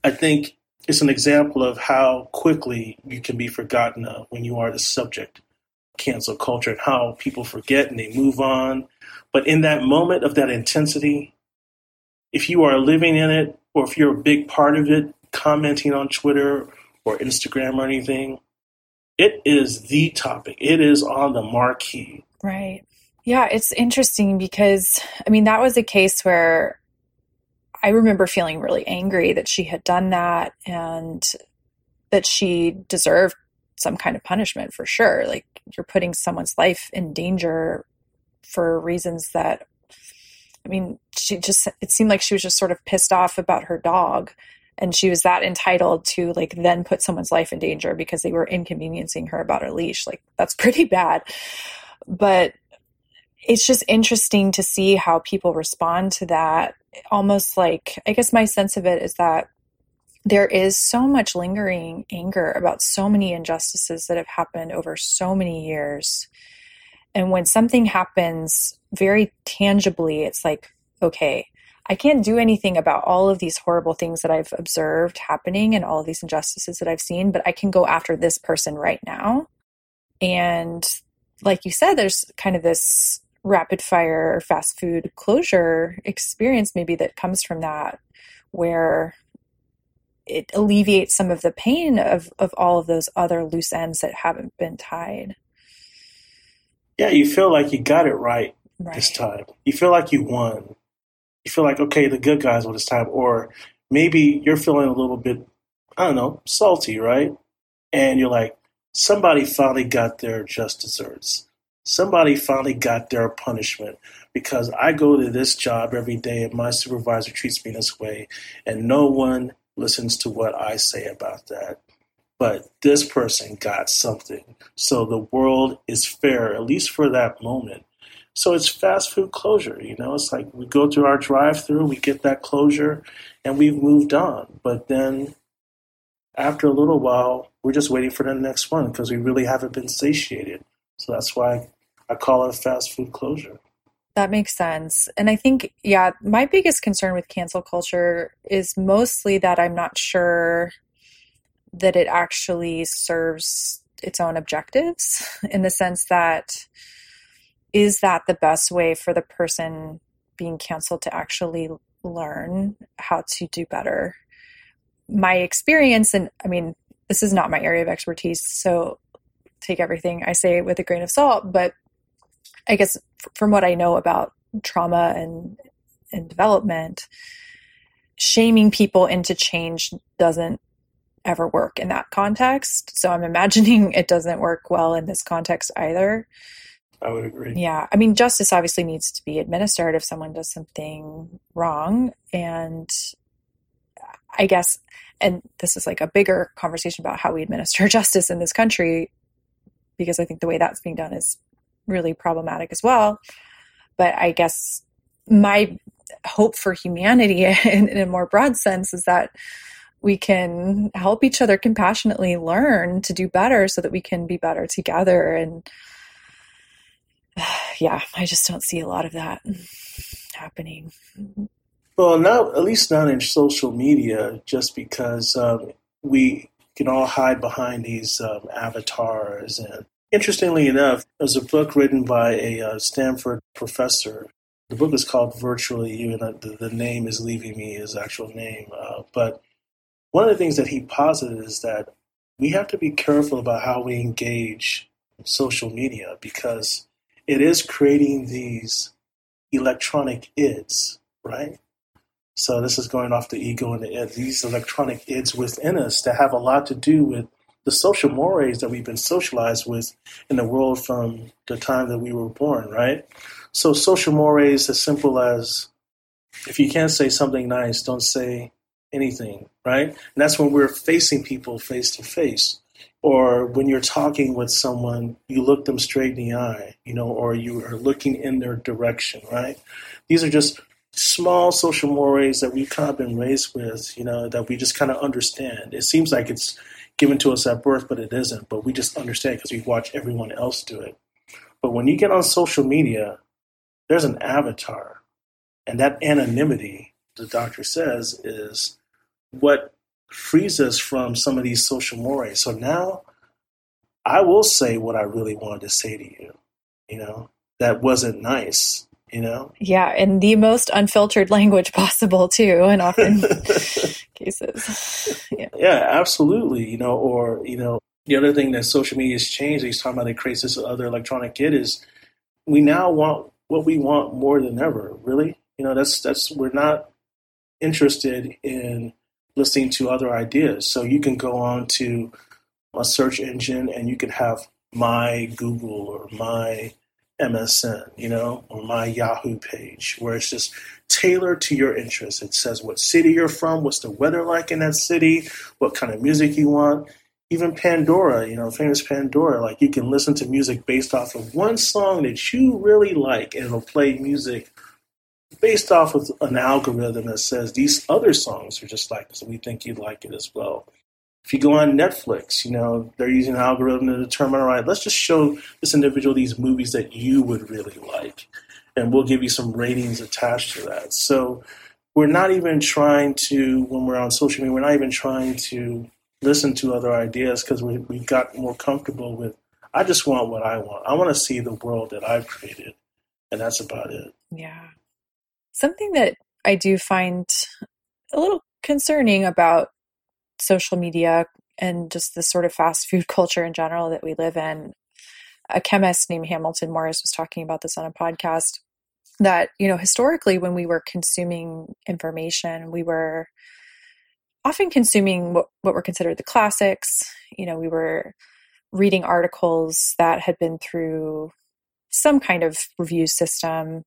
I think it's an example of how quickly you can be forgotten of when you are the subject of cancel culture and how people forget and they move on. But in that moment of that intensity, if you are living in it or if you're a big part of it, commenting on Twitter or Instagram or anything, it is the topic. It is on the marquee. Right. Yeah, it's interesting because, I mean, that was a case where I remember feeling really angry that she had done that and that she deserved some kind of punishment for sure. Like, you're putting someone's life in danger for reasons that, I mean, she just, it seemed like she was just sort of pissed off about her dog. And she was that entitled to, like, then put someone's life in danger because they were inconveniencing her about her leash. Like, that's pretty bad. But it's just interesting to see how people respond to that. Almost like, I guess my sense of it is that there is so much lingering anger about so many injustices that have happened over so many years. And when something happens very tangibly, it's like, okay, I can't do anything about all of these horrible things that I've observed happening and all of these injustices that I've seen, but I can go after this person right now. And like you said, there's kind of this rapid fire fast food closure experience maybe that comes from that where it alleviates some of the pain of, of all of those other loose ends that haven't been tied. Yeah, you feel like you got it right this time. You feel like you won. You feel like, okay, the good guys won this time. Or maybe you're feeling a little bit, I don't know, salty, right? And you're like, somebody finally got their just desserts. Somebody finally got their punishment because I go to this job every day and my supervisor treats me this way, and no one listens to what I say about that. But this person got something. So the world is fair, at least for that moment. So it's fast food closure, you know. It's like we go through our drive-through, we get that closure, and we've moved on. But then, after a little while, we're just waiting for the next one because we really haven't been satiated. So that's why I call it fast food closure. That makes sense. And I think, yeah, my biggest concern with cancel culture is mostly that I'm not sure that it actually serves its own objectives in the sense that is that the best way for the person being canceled to actually learn how to do better. My experience, and I mean, this is not my area of expertise, so take everything I say with a grain of salt, but I guess from what I know about trauma and and development, shaming people into change doesn't ever work in that context. So I'm imagining it doesn't work well in this context either. I would agree. Yeah. I mean, justice obviously needs to be administered if someone does something wrong. And I guess, and this is like a bigger conversation about how we administer justice in this country, because I think the way that's being done is really problematic as well. But I guess my hope for humanity in, in a more broad sense is that we can help each other compassionately learn to do better so that we can be better together. And yeah i just don't see a lot of that happening. Well not at least not in social media just because um, we can all hide behind these um, avatars. And interestingly enough there's a book written by a uh, stanford professor. The book is called virtually you and the, the name is leaving me his actual name uh, but one of the things that he posited is that we have to be careful about how we engage social media because it is creating these electronic ids, right? So this is going off the ego and the id, these electronic ids within us that have a lot to do with the social mores that we've been socialized with in the world from the time that we were born, right? So social mores as simple as if you can't say something nice, don't say anything, right? And that's when we're facing people face to face. Or when you're talking with someone, you look them straight in the eye, you know, or you are looking in their direction, right? These are just small social mores that we've kind of been raised with, you know, that we just kind of understand. It seems like it's given to us at birth, but it isn't. But we just understand because we watch everyone else do it. But when you get on social media, there's an avatar. And that anonymity, the doctor says, is what frees us from some of these social mores. So now I will say what I really wanted to say to you, you know, that wasn't nice, you know? Yeah, in the most unfiltered language possible, too, and often cases. Yeah. yeah, absolutely. You know, or, you know, the other thing that social media has changed, he's talking about it creates this other electronic kid is we now want what we want more than ever, really. You know, that's that's we're not interested in listening to other ideas. So you can go on to a search engine and you can have my Google or my MSN, you know, or my Yahoo page where it's just tailored to your interests. It says what city you're from, what's the weather like in that city, what kind of music you want. Even Pandora, you know, famous Pandora, like you can listen to music based off of one song that you really like and it'll play music based off of an algorithm that says these other songs are just like this, and we think you'd like it as well. If you go on Netflix, you know, they're using an algorithm to determine, all right, let's just show this individual these movies that you would really like. And we'll give you some ratings attached to that. So we're not even trying to, when we're on social media, we're not even trying to listen to other ideas because we, we got more comfortable with, I just want what I want. I want to see the world that I've created. And that's about it. Yeah. Something that I do find a little concerning about social media and just the sort of fast food culture in general that we live in. A chemist named Hamilton Morris was talking about this on a podcast that, you know, historically when we were consuming information, we were often consuming what, what were considered the classics. You know, we were reading articles that had been through some kind of review system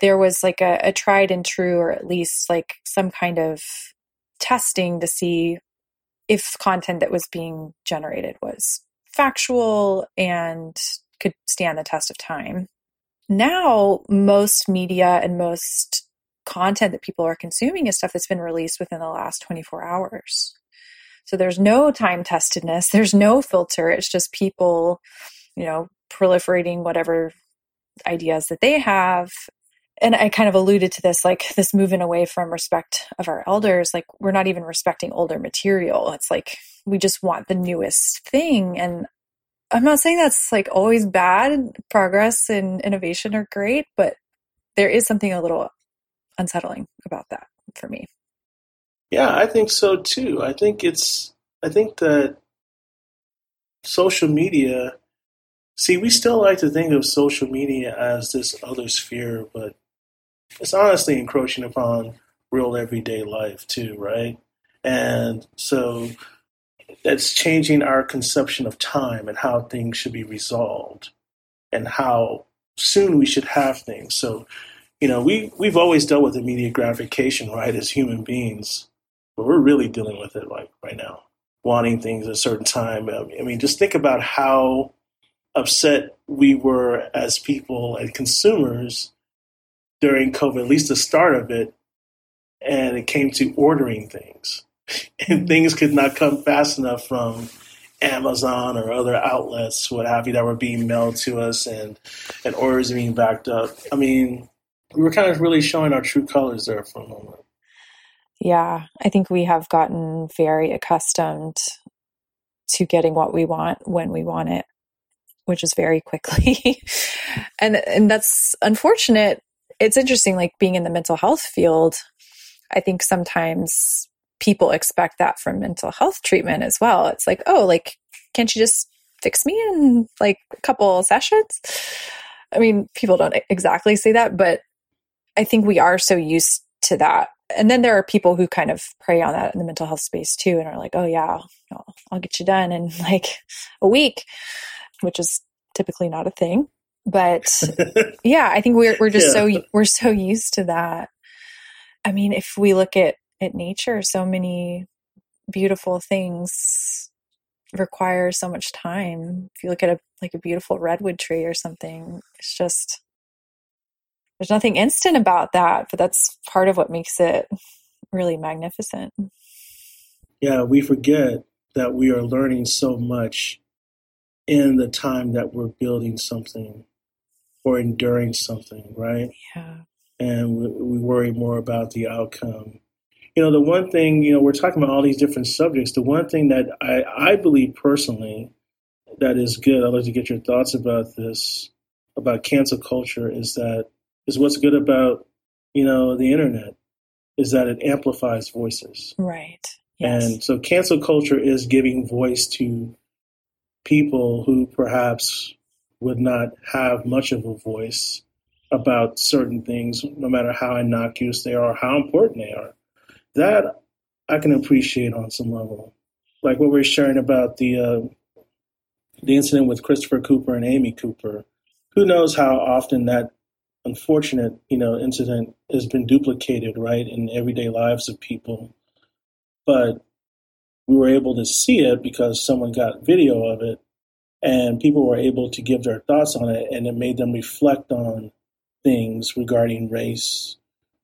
there was like a, a tried and true, or at least like some kind of testing to see if content that was being generated was factual and could stand the test of time. Now, most media and most content that people are consuming is stuff that's been released within the last 24 hours. So there's no time testedness, there's no filter. It's just people, you know, proliferating whatever ideas that they have and I kind of alluded to this, like this moving away from respect of our elders, like we're not even respecting older material. It's like we just want the newest thing. And I'm not saying that's like always bad. Progress and innovation are great, but there is something a little unsettling about that for me. Yeah, I think so too. I think it's I think that social media see we still like to think of social media as this other sphere, but it's honestly encroaching upon real everyday life too, right? And so that's changing our conception of time and how things should be resolved and how soon we should have things. So, you know, we, we've always dealt with immediate gratification, right, as human beings, but we're really dealing with it like right now, wanting things at a certain time. I mean, just think about how upset we were as people and consumers during COVID, at least the start of it, and it came to ordering things. And things could not come fast enough from Amazon or other outlets, what have you, that were being mailed to us and, and orders being backed up. I mean, we were kind of really showing our true colors there for a moment. Yeah, I think we have gotten very accustomed to getting what we want when we want it, which is very quickly. and and that's unfortunate. It's interesting like being in the mental health field. I think sometimes people expect that from mental health treatment as well. It's like, "Oh, like can't you just fix me in like a couple sessions?" I mean, people don't exactly say that, but I think we are so used to that. And then there are people who kind of prey on that in the mental health space too and are like, oh, yeah, I'll, get you done in like a week, which is typically not a thing. But yeah, I think we're, we're just yeah. so, we're so used to that. I mean, if we look at, at nature, so many beautiful things require so much time. If you look at a like a beautiful redwood tree or something, it's just there's nothing instant about that, but that's part of what makes it really magnificent. Yeah, we forget that we are learning so much in the time that we're building something or enduring something, right? Yeah. And we, we worry more about the outcome. You know, the one thing, you know, we're talking about all these different subjects. The one thing that I, I believe personally that is good, I'd like to get your thoughts about this, about cancel culture, is that is what's good about you know the internet is that it amplifies voices right yes. and so cancel culture is giving voice to people who perhaps would not have much of a voice about certain things no matter how innocuous they are how important they are. That i can appreciate on some level. Like what we're sharing about the uh, the incident with christopher cooper and amy cooper. Who knows how often that unfortunate, you know, incident has been duplicated, right, in everyday lives of people. But we were able to see it because someone got video of it and people were able to give their thoughts on it and it made them reflect on things regarding race.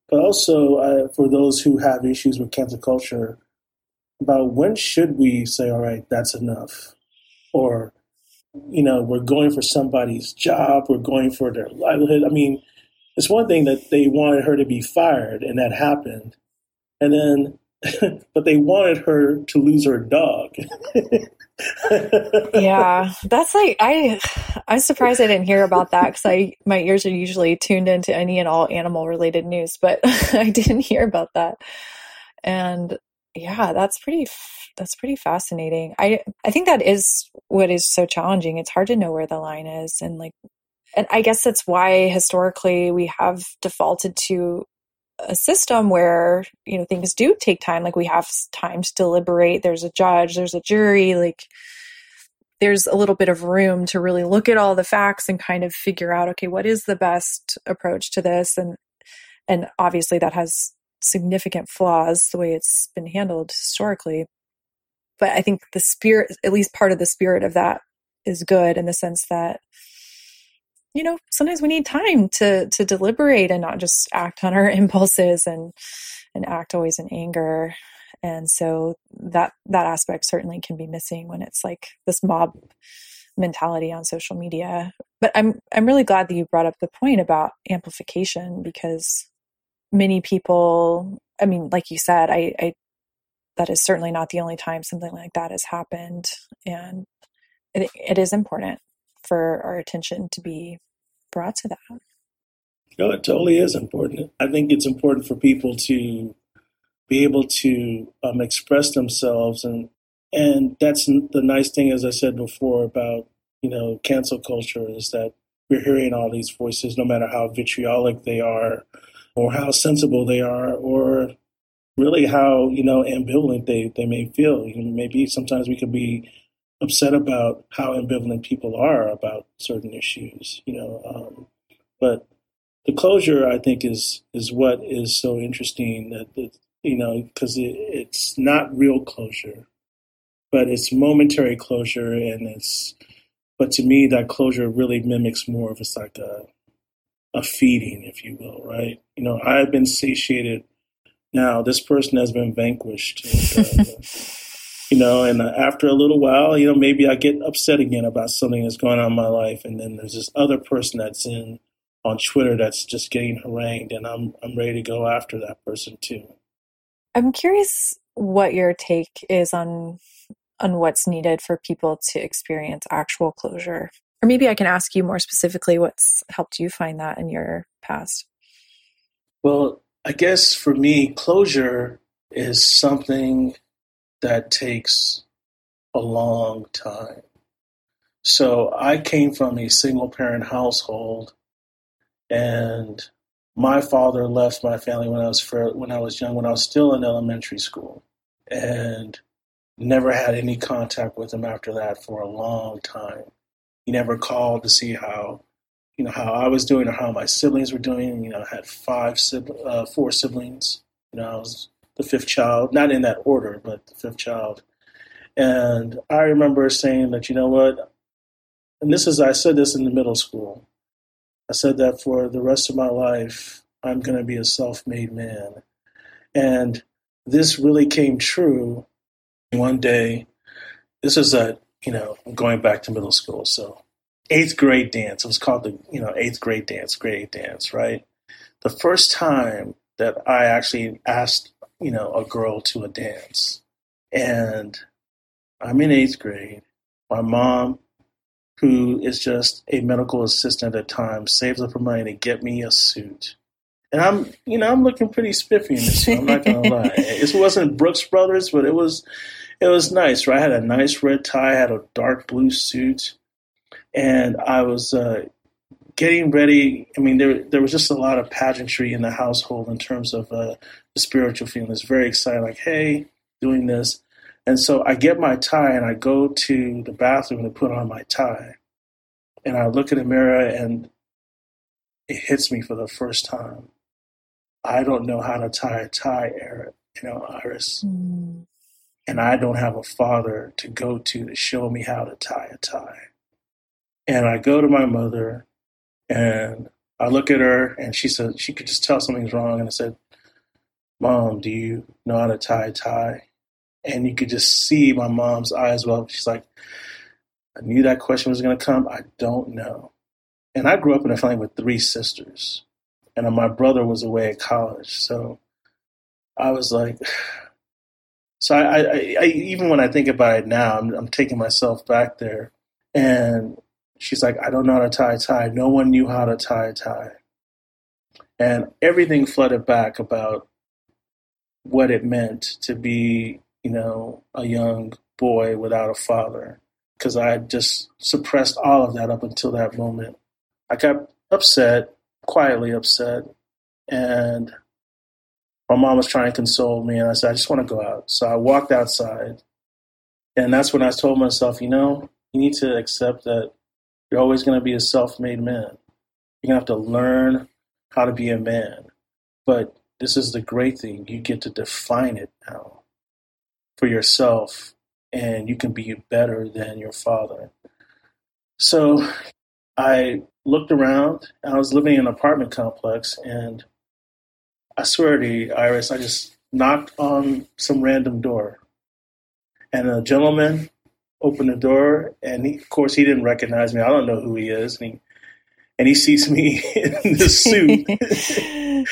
But also uh, for those who have issues with cancel culture, about when should we say, all right, that's enough? Or you know, we're going for somebody's job, we're going for their livelihood. I mean, it's one thing that they wanted her to be fired, and that happened. And then, but they wanted her to lose her dog. yeah, that's like I. I'm surprised I didn't hear about that because I my ears are usually tuned into any and all animal related news, but I didn't hear about that. And yeah, that's pretty that's pretty fascinating. I I think that is what is so challenging. It's hard to know where the line is and like and I guess that's why historically we have defaulted to a system where you know things do take time like we have time to deliberate there's a judge there's a jury like there's a little bit of room to really look at all the facts and kind of figure out okay what is the best approach to this? And and obviously that has significant flaws the way it's been handled historically. But i think the spirit at least part of the spirit of that is good in the sense that you know sometimes we need time to to deliberate and not just act on our impulses and and act always in anger. And so that that aspect certainly can be missing when it's like this mob mentality on social media. But i'm i'm really glad that you brought up the point about amplification because many people i mean like you said i i that is certainly not the only time something like that has happened. And it, it is important for our attention to be brought to that No, it totally is important. I think it's important for people to be able to um, express themselves, and and that's the nice thing, as I said before, about you know cancel culture is that we're hearing all these voices, no matter how vitriolic they are, or how sensible they are, or really how you know ambivalent they they may feel. You know, maybe sometimes we could be upset about how ambivalent people are about certain issues. You know, um, but the closure I think is is what is so interesting that, that you know because it, it's not real closure, but it's momentary closure, and it's but to me that closure really mimics more of it's like a a feeding, if you will, right? You know, I've been satiated now this person has been vanquished. And, uh, you know, and uh, after a little while, you know, maybe I get upset again about something that's going on in my life, and then there's this other person that's in on Twitter that's just getting harangued, and I'm I'm ready to go after that person too. I'm curious what your take is on on what's needed for people to experience actual closure. Or maybe I can ask you more specifically what's helped you find that in your past. Well, I guess for me, closure is something that takes a long time. So I came from a single parent household and my father left my family when I was when I was young, when I was still in elementary school, and never had any contact with him after that for a long time. He never called to see how you know how I was doing or how my siblings were doing. You know, I had five uh, four siblings. You know, I was the fifth child, not in that order, but the fifth child. And I remember saying that, you know what, and this is I said this in the middle school. I said that for the rest of my life, I'm going to be a self-made man, and this really came true. One day, this is a you know going back to middle school, so eighth grade dance. It was called the you know eighth grade dance, grade eight dance, right? The first time that I actually asked you know a girl to a dance, and I'm in eighth grade. My mom, who is just a medical assistant at the time, saves up her money to get me a suit. And I'm, you know, I'm looking pretty spiffy in this suit. I'm not gonna lie. It wasn't Brooks Brothers, but it was, it was nice. Right, I had a nice red tie, I had a dark blue suit, and I was uh, getting ready. I mean, there there was just a lot of pageantry in the household in terms of uh, the spiritual feeling. It's very exciting. Like, hey, doing this, and so I get my tie and I go to the bathroom to put on my tie, and I look in the mirror and it hits me for the first time. I don't know how to tie a tie, Eric, you know, Iris. Mm. And I don't have a father to go to to show me how to tie a tie. And I go to my mother and I look at her and she said she could just tell something's wrong. And I said, Mom, do you know how to tie a tie? And you could just see my mom's eyes well. She's like, I knew that question was going to come. I don't know. And I grew up in a family with three sisters, and my brother was away at college. So I was like, so I, I, I even when I think about it now, I'm, I'm taking myself back there. And She's like, I don't know how to tie a tie. No one knew how to tie a tie. And everything flooded back about what it meant to be, you know, a young boy without a father. Because I had just suppressed all of that up until that moment. I got upset, quietly upset, and my mom was trying to console me, and I said, I just want to go out. So I walked outside, and that's when I told myself, you know, you need to accept that you're always going to be a self-made man. You're going to have to learn how to be a man. But this is the great thing. You get to define it now for yourself, and you can be better than your father. So I looked around. I was living in an apartment complex, and I swear to you, Iris, I just knocked on some random door. And a gentleman opened the door, and he, of course he didn't recognize me. I don't know who he is, and he and he sees me in this suit,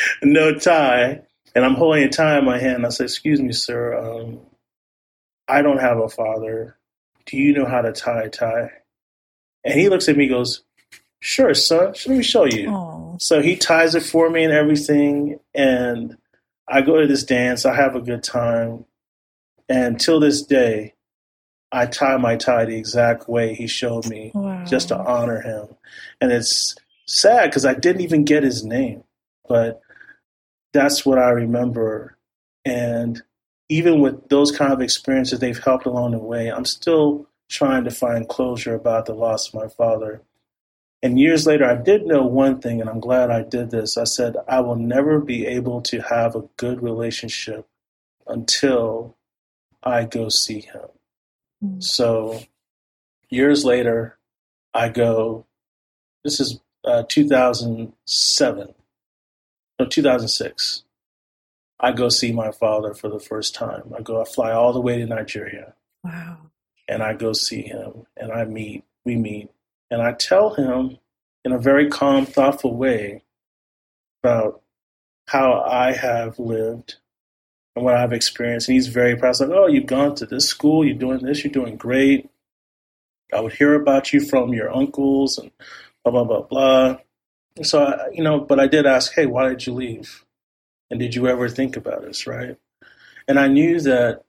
no tie, and I'm holding a tie in my hand. I said, "Excuse me, sir. Um, I don't have a father. Do you know how to tie a tie?" And he looks at me, goes, Sure, son. Let me show you. Oh, So he ties it for me and everything. And I go to this dance. I have a good time. And till this day, I tie my tie the exact way he showed me wow. just to honor him. And it's sad because I didn't even get his name, but that's what I remember. And even with those kind of experiences they've helped along the way, I'm still trying to find closure about the loss of my father. And years later, I did know one thing, and I'm glad I did this. I said, I will never be able to have a good relationship until I go see him. Mm. So years later, I go, this is uh, 2007, no, 2006. I go see my father for the first time. I go, I fly all the way to Nigeria Wow. and I go see him and I meet, we meet, and I tell him in a very calm, thoughtful way about how I have lived and what I've experienced. And he's very proud. He's like, oh, you've gone to this school, you're doing this, you're doing great. I would hear about you from your uncles and blah, blah, blah, blah. So, I, you know, but I did ask, hey, why did you leave? And did you ever think about us, right? And I knew that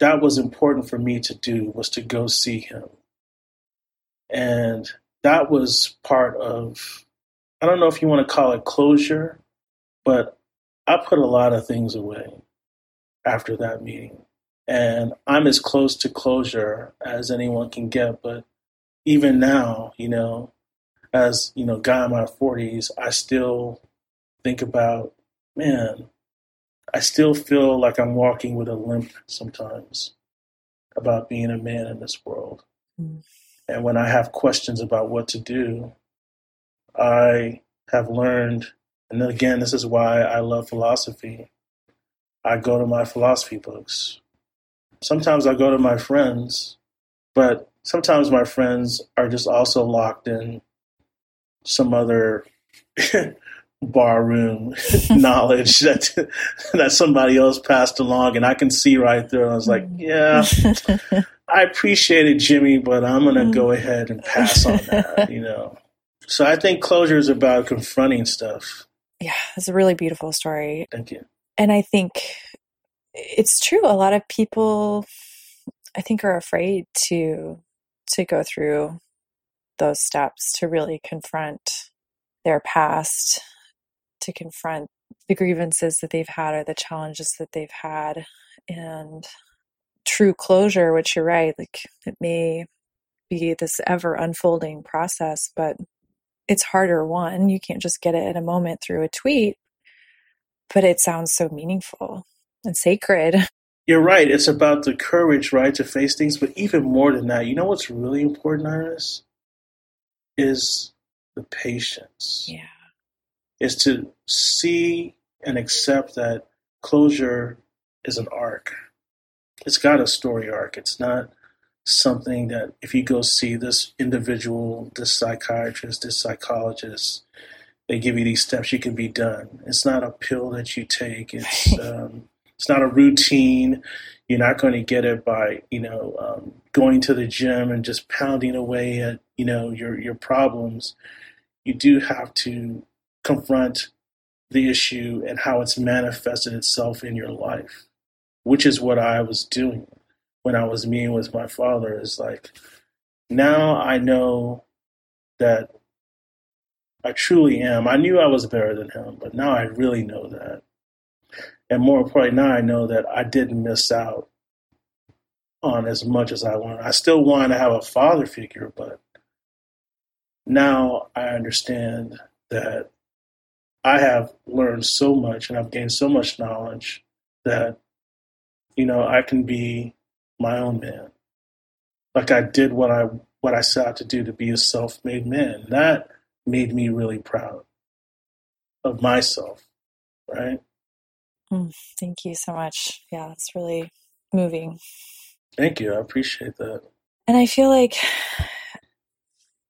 that was important for me to do was to go see him. And that was part of, I don't know if you want to call it closure, but I put a lot of things away after that meeting. And I'm as close to closure as anyone can get. But even now, you know, as, you know, guy in my 40s, I still think about, man, I still feel like I'm walking with a limp sometimes about being a man in this world. Mm. And when I have questions about what to do, I have learned, and again, this is why I love philosophy. I go to my philosophy books. Sometimes I go to my friends, but sometimes my friends are just also locked in some other barroom knowledge that that somebody else passed along and I can see right through. I was like, yeah, I appreciate it, Jimmy, but I'm gonna Mm. go ahead and pass on that, you know. So I think closure is about confronting stuff. Yeah, it's a really beautiful story. Thank you. And I think it's true. A lot of people, I think, are afraid to to go through those steps to really confront their past, to confront the grievances that they've had or the challenges that they've had, and true closure. Which you're right, like it may be this ever unfolding process, but it's harder. One, you can't just get it in a moment through a tweet, but it sounds so meaningful and sacred. You're right. It's about the courage, right, to face things. But even more than that, you know what's really important, Iris? Is the patience. Yeah. Is to see and accept that closure is an arc. It's got a story arc. It's not something that if you go see this individual, this psychiatrist, this psychologist, they give you these steps, you can be done. It's not a pill that you take. It's um, it's not a routine. You're not going to get it by you know um, going to the gym and just pounding away at you know your your problems. You do have to confront the issue and how it's manifested itself in your life, which is what I was doing when I was meeting with my father. Is like now I know that I truly am. I knew I was better than him, but now I really know that. And more importantly, now I know that I didn't miss out on as much as I wanted. I still wanted to have a father figure, but now I understand that I have learned so much and I've gained so much knowledge that, you know, I can be my own man. Like I did what I what I set out to do to be a self-made man. That made me really proud of myself, right? Mm, thank you so much. Yeah, it's really moving. Thank you. I appreciate that. And I feel like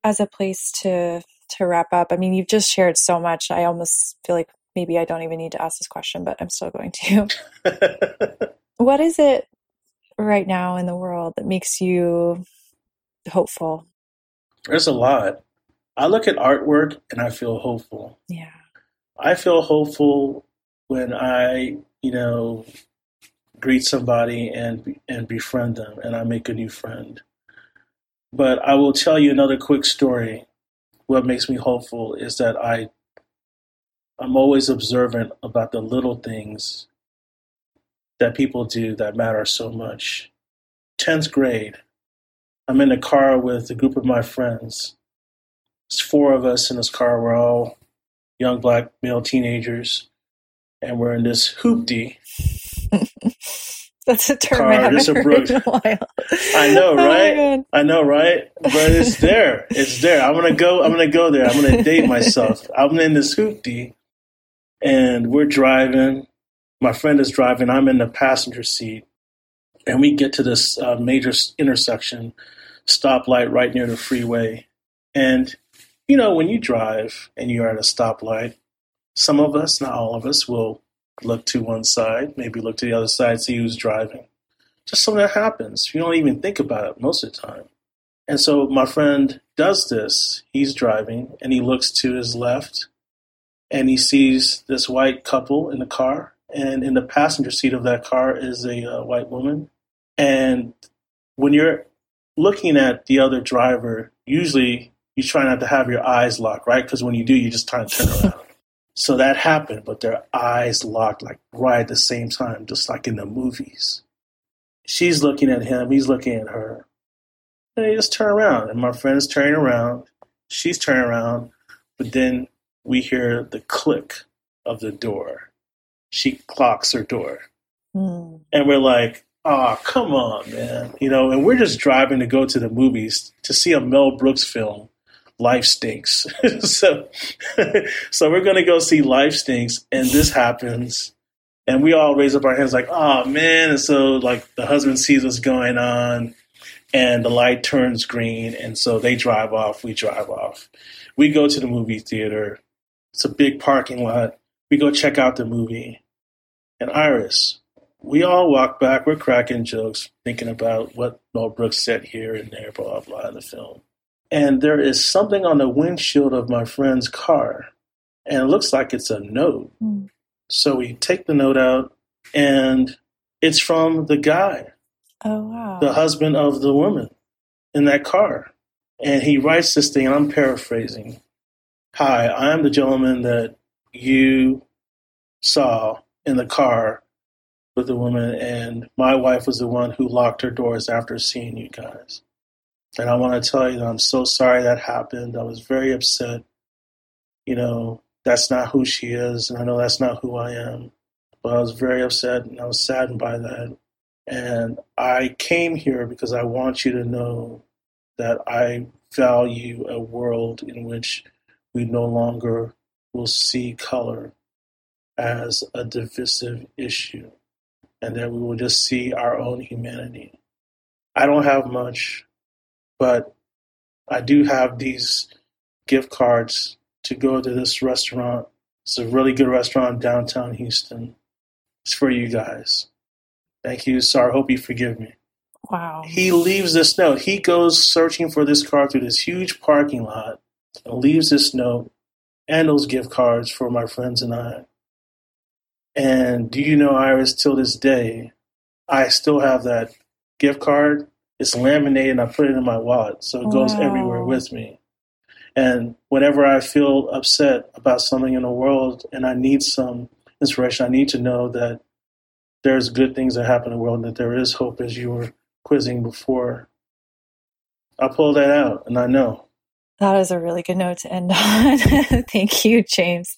as a place to to wrap up, I mean, you've just shared so much. I almost feel like maybe I don't even need to ask this question, but I'm still going to. what is it right now in the world that makes you hopeful? There's a lot. I look at artwork and I feel hopeful. Yeah. I feel hopeful when I, you know, greet somebody and and befriend them and I make a new friend. But I will tell you another quick story. What makes me hopeful is that I I'm always observant about the little things that people do that matter so much. 10th grade, I'm in a car with a group of my friends. It's four of us in this car. We're all young black male teenagers, and we're in this hoopty. That's a term car, I haven't heard in a while. I know, oh right? Oh I know, right? But it's there. It's there. I'm gonna go. I'm gonna go there. I'm gonna date myself. I'm in this hoopty, and we're driving. My friend is driving. I'm in the passenger seat, and we get to this uh, major intersection, stoplight right near the freeway, and you know, when you drive and you're at a stoplight, some of us, not all of us, will look to one side, maybe look to the other side, see who's driving. Just something that happens. You don't even think about it most of the time. And so my friend does this. He's driving and he looks to his left and he sees this white couple in the car. And in the passenger seat of that car is a uh, white woman. And when you're looking at the other driver, usually you try not to have your eyes locked, right? Because when you do, you just try to turn around. so that happened, but their eyes locked like right at the same time, just like in the movies. She's looking at him, he's looking at her. And they just turn around, and my friend is turning around, she's turning around, but then we hear the click of the door. She clocks her door. Mm. And we're like, oh, come on, man. You know, and we're just driving to go to the movies to see a Mel Brooks film life stinks. so, so we're going to go see life stinks. And this happens. And we all raise up our hands like, oh man. And so like the husband sees what's going on and the light turns green. And so they drive off. We drive off. We go to the movie theater. It's a big parking lot. We go check out the movie. And Iris, we all walk back. We're cracking jokes, thinking about what Mel Brooks said here and there, blah, blah, blah, in the film and there is something on the windshield of my friend's car, and it looks like it's a note. Mm. So we take the note out, and it's from the guy, oh wow, the husband of the woman in that car, and he writes this thing. And I'm paraphrasing. Hi, I am the gentleman that you saw in the car with the woman, and my wife was the one who locked her doors after seeing you guys. And I want to tell you that I'm so sorry that happened. I was very upset. You know, that's not who she is, and I know that's not who I am. But I was very upset and I was saddened by that. And I came here because I want you to know that I value a world in which we no longer will see color as a divisive issue and that we will just see our own humanity. I don't have much but I do have these gift cards to go to this restaurant. It's a really good restaurant downtown Houston. It's for you guys. Thank you. sir. I hope you forgive me. Wow. He leaves this note. He goes searching for this card through this huge parking lot and leaves this note and those gift cards for my friends and I. And do you know, Iris, till this day, I still have that gift card it's laminated and I put it in my wallet. So it goes wow. everywhere with me. And whenever I feel upset about something in the world and I need some inspiration, I need to know that there's good things that happen in the world and that there is hope as you were quizzing before. I pull that out and I know. That is a really good note to end on. Thank you, James.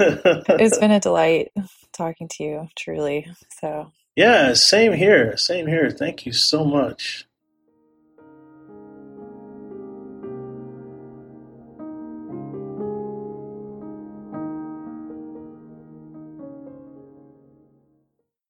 It's been a delight talking to you, truly. So yeah, same here. Same here. Thank you so much.